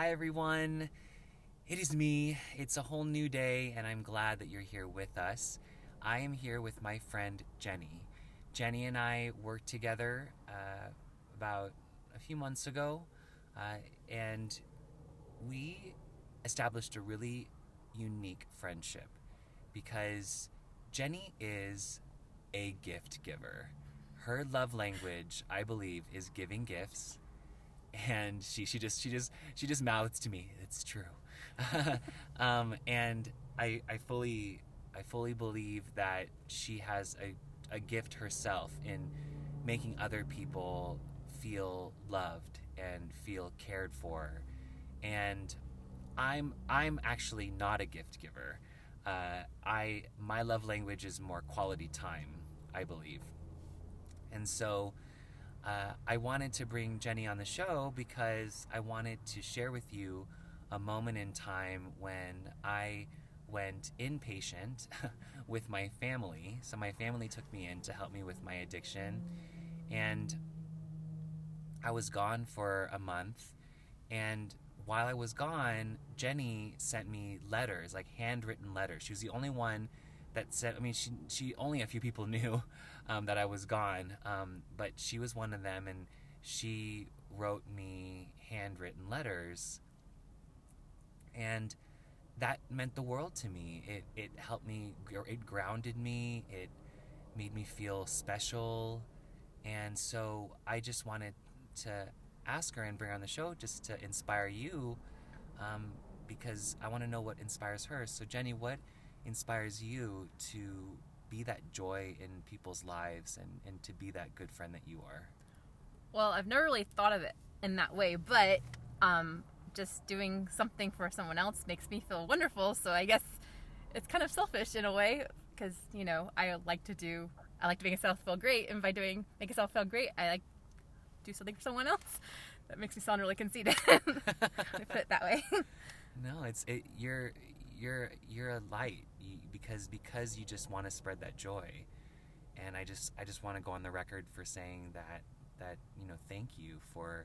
Hi, everyone. It is me. It's a whole new day, and I'm glad that you're here with us. I am here with my friend Jenny. Jenny and I worked together uh, about a few months ago, uh, and we established a really unique friendship because Jenny is a gift giver. Her love language, I believe, is giving gifts and she she just she just she just mouths to me. It's true. Um, and I I fully I fully believe that she has a, a gift herself in making other people feel loved and feel cared for. And I'm I'm actually not a gift giver. Uh, I my love language is more quality time I believe. And so uh, I wanted to bring Jenny on the show because I wanted to share with you a moment in time when I went inpatient with my family. So, my family took me in to help me with my addiction. And I was gone for a month. And while I was gone, Jenny sent me letters, like handwritten letters. She was the only one that said, I mean, she, she only a few people knew um, that I was gone, um, but she was one of them, and she wrote me handwritten letters, and that meant the world to me. It it helped me, it grounded me, it made me feel special, and so I just wanted to ask her and bring her on the show just to inspire you, um, because I want to know what inspires her. So Jenny, what inspires you to be that joy in people's lives and, and to be that good friend that you are? Well, I've never really thought of it in that way, but um, just doing something for someone else makes me feel wonderful. So I guess it's kind of selfish in a way because you know I like to do I like to make myself feel great, and by doing make myself feel great, I like do something for someone else. That makes me sound really conceited. I put it that way. no, it's it, you're you're you're a light because because you just want to spread that joy. And i just i just want to go on the record for saying that that you know thank you for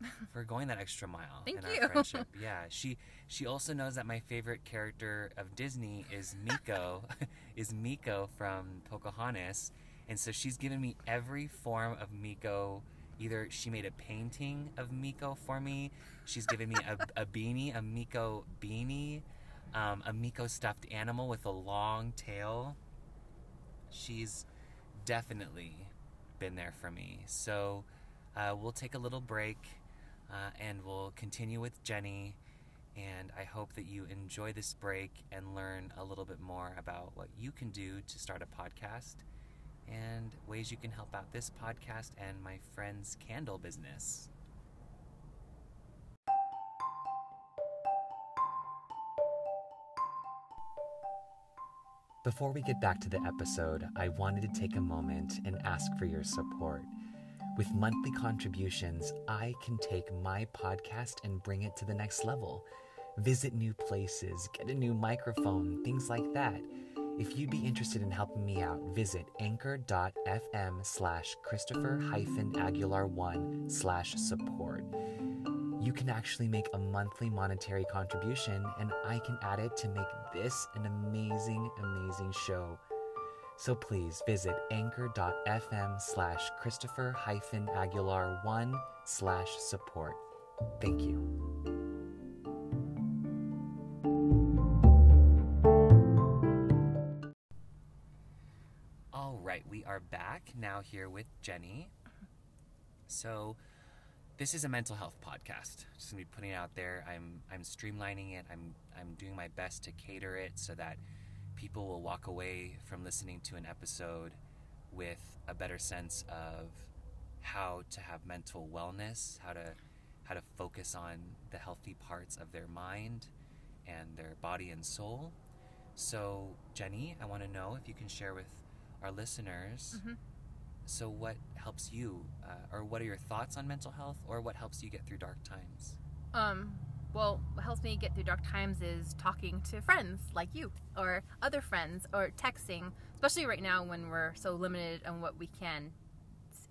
for going that extra mile thank in you. our friendship. Yeah she she also knows that my favorite character of disney is Meeko is Meeko from pocahontas. And so she's given me every form of Meeko. Either she made a painting of Meeko for me she's given me a, a beanie a Meeko beanie um, a Meeko stuffed animal with a long tail. She's definitely been there for me. So uh, we'll take a little break uh, and we'll continue with Jenny. And I hope that you enjoy this break and learn a little bit more about what you can do to start a podcast and ways you can help out this podcast and my friend's candle business. Before we get back to the episode, I wanted to take a moment and ask for your support. With monthly contributions, I can take my podcast and bring it to the next level. Visit new places, get a new microphone, things like that. If you'd be interested in helping me out, visit anchor.fm slash Christopher hyphen Aguilar 1 slash support you can actually make a monthly monetary contribution, and I can add it to make this an amazing, amazing show. So please visit anchor.fm slash Christopher hyphen Aguilar 1 slash support. Thank you. Are back now here with Jenny. So, this is a mental health podcast. Just gonna be putting it out there. I'm I'm streamlining it. I'm I'm doing my best to cater it so that people will walk away from listening to an episode with a better sense of how to have mental wellness, how to how to focus on the healthy parts of their mind and their body and soul. So, Jenny, I want to know if you can share with our listeners mm-hmm so, what helps you, uh, or what are your thoughts on mental health, or what helps you get through dark times? Um, well, what helps me get through dark times is talking to friends like you, or other friends, or texting. Especially right now when we're so limited on what we can,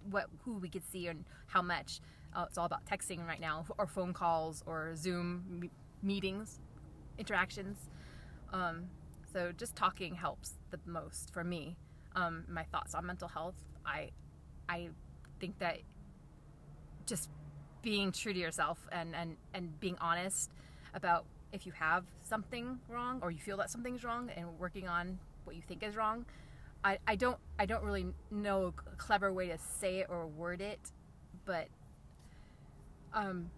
what who we could see and how much. uh, it's all about texting right now, or phone calls, or Zoom meetings, interactions. Um, so just talking helps the most for me. Um, my thoughts on mental health, I, I think that just being true to yourself and, and, and being honest about if you have something wrong or you feel that something's wrong and working on what you think is wrong. I, I don't I don't really know a clever way to say it or word it, but um,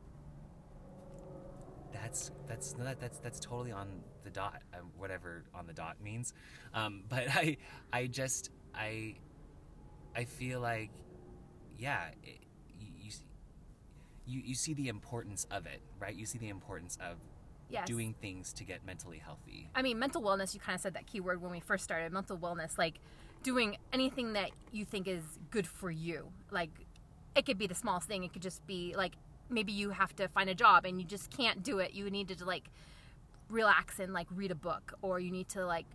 that's that's that, that's that's totally on the dot um, whatever on the dot means um, but i i just i i feel like yeah it, you, you you see the importance of it right you see the importance of yes. doing things to get mentally healthy I mean, mental wellness, you kind of said that keyword when we first started. Mental wellness, like doing anything that you think is good for you. Like, it could be the smallest thing. It could just be like maybe you have to find a job and you just can't do it. You need to like relax and like read a book, or you need to like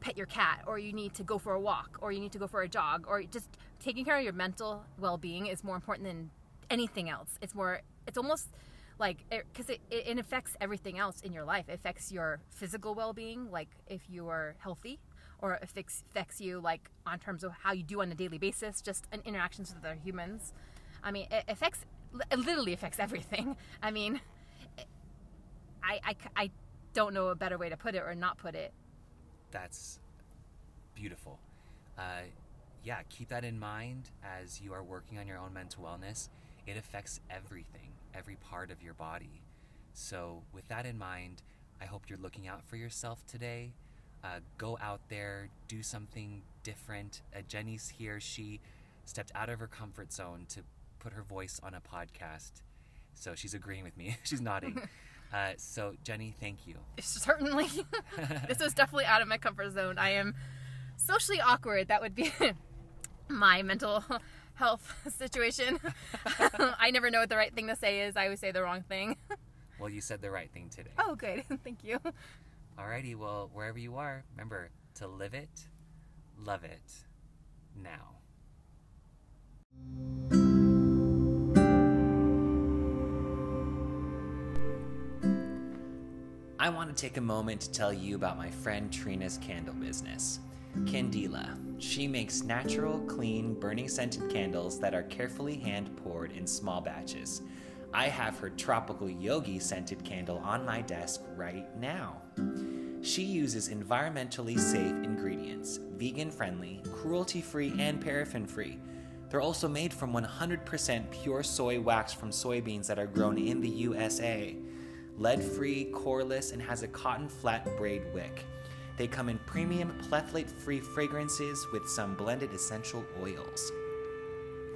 pet your cat, or you need to go for a walk, or you need to go for a jog, or just taking care of your mental well being is more important than anything else. It's more, it's almost like eh, because it, it, it affects everything else in your life. It affects your physical well-being like if you are healthy or it affects, affects you like on terms of how you do on a daily basis just in interactions with other humans. I mean it affects it literally affects everything. I mean I, I, I don't know a better way to put it or not put it that's beautiful uh, yeah keep that in mind as you are working on your own mental wellness it affects everything every part of your body. So, with that in mind, I hope you're looking out for yourself today. Uh, go out there, do something different. Uh, Jenny's here. She stepped out of her comfort zone to put her voice on a podcast. So she's agreeing with me. she's nodding. Uh, so, Jenny, thank you. Certainly. this was definitely out of my comfort zone. I am socially awkward. That would be my mental health situation. I never know what the right thing to say is. I always say the wrong thing. well, you said the right thing today. Oh, good. Thank you. Alrighty, well, wherever you are, remember to live it, love it, now. I want to take a moment to tell you about my friend Trina's candle business. Kandila. She makes natural, clean, burning scented candles that are carefully hand poured in small batches. I have her tropical yogi scented candle on my desk right now. She uses environmentally safe ingredients, vegan friendly, cruelty free, and paraffin free. They're also made from 100% pure soy wax from soybeans that are grown in the USA. Lead free, coreless, and has a cotton flat braid wick. They come in premium phthalate free fragrances with some blended essential oils.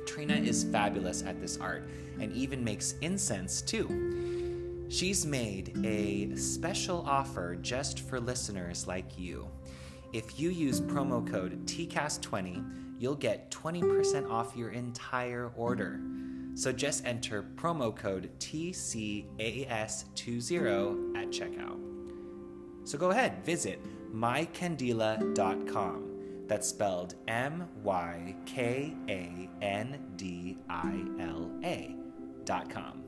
Trina is fabulous at this art and even makes incense too. She's made a special offer just for listeners like you. If you use promo code TCAST20, you'll get 20% off your entire order. So just enter promo code TCAS20 at checkout. So go ahead, visit mykandila.com. That's spelled M Y K A N D I L A.com.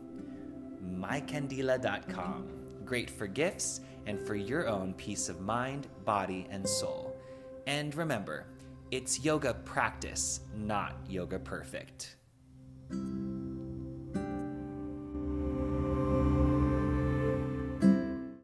Mykandila.com. Great for gifts and for your own peace of mind, body, and soul. And remember, it's yoga practice, not yoga perfect.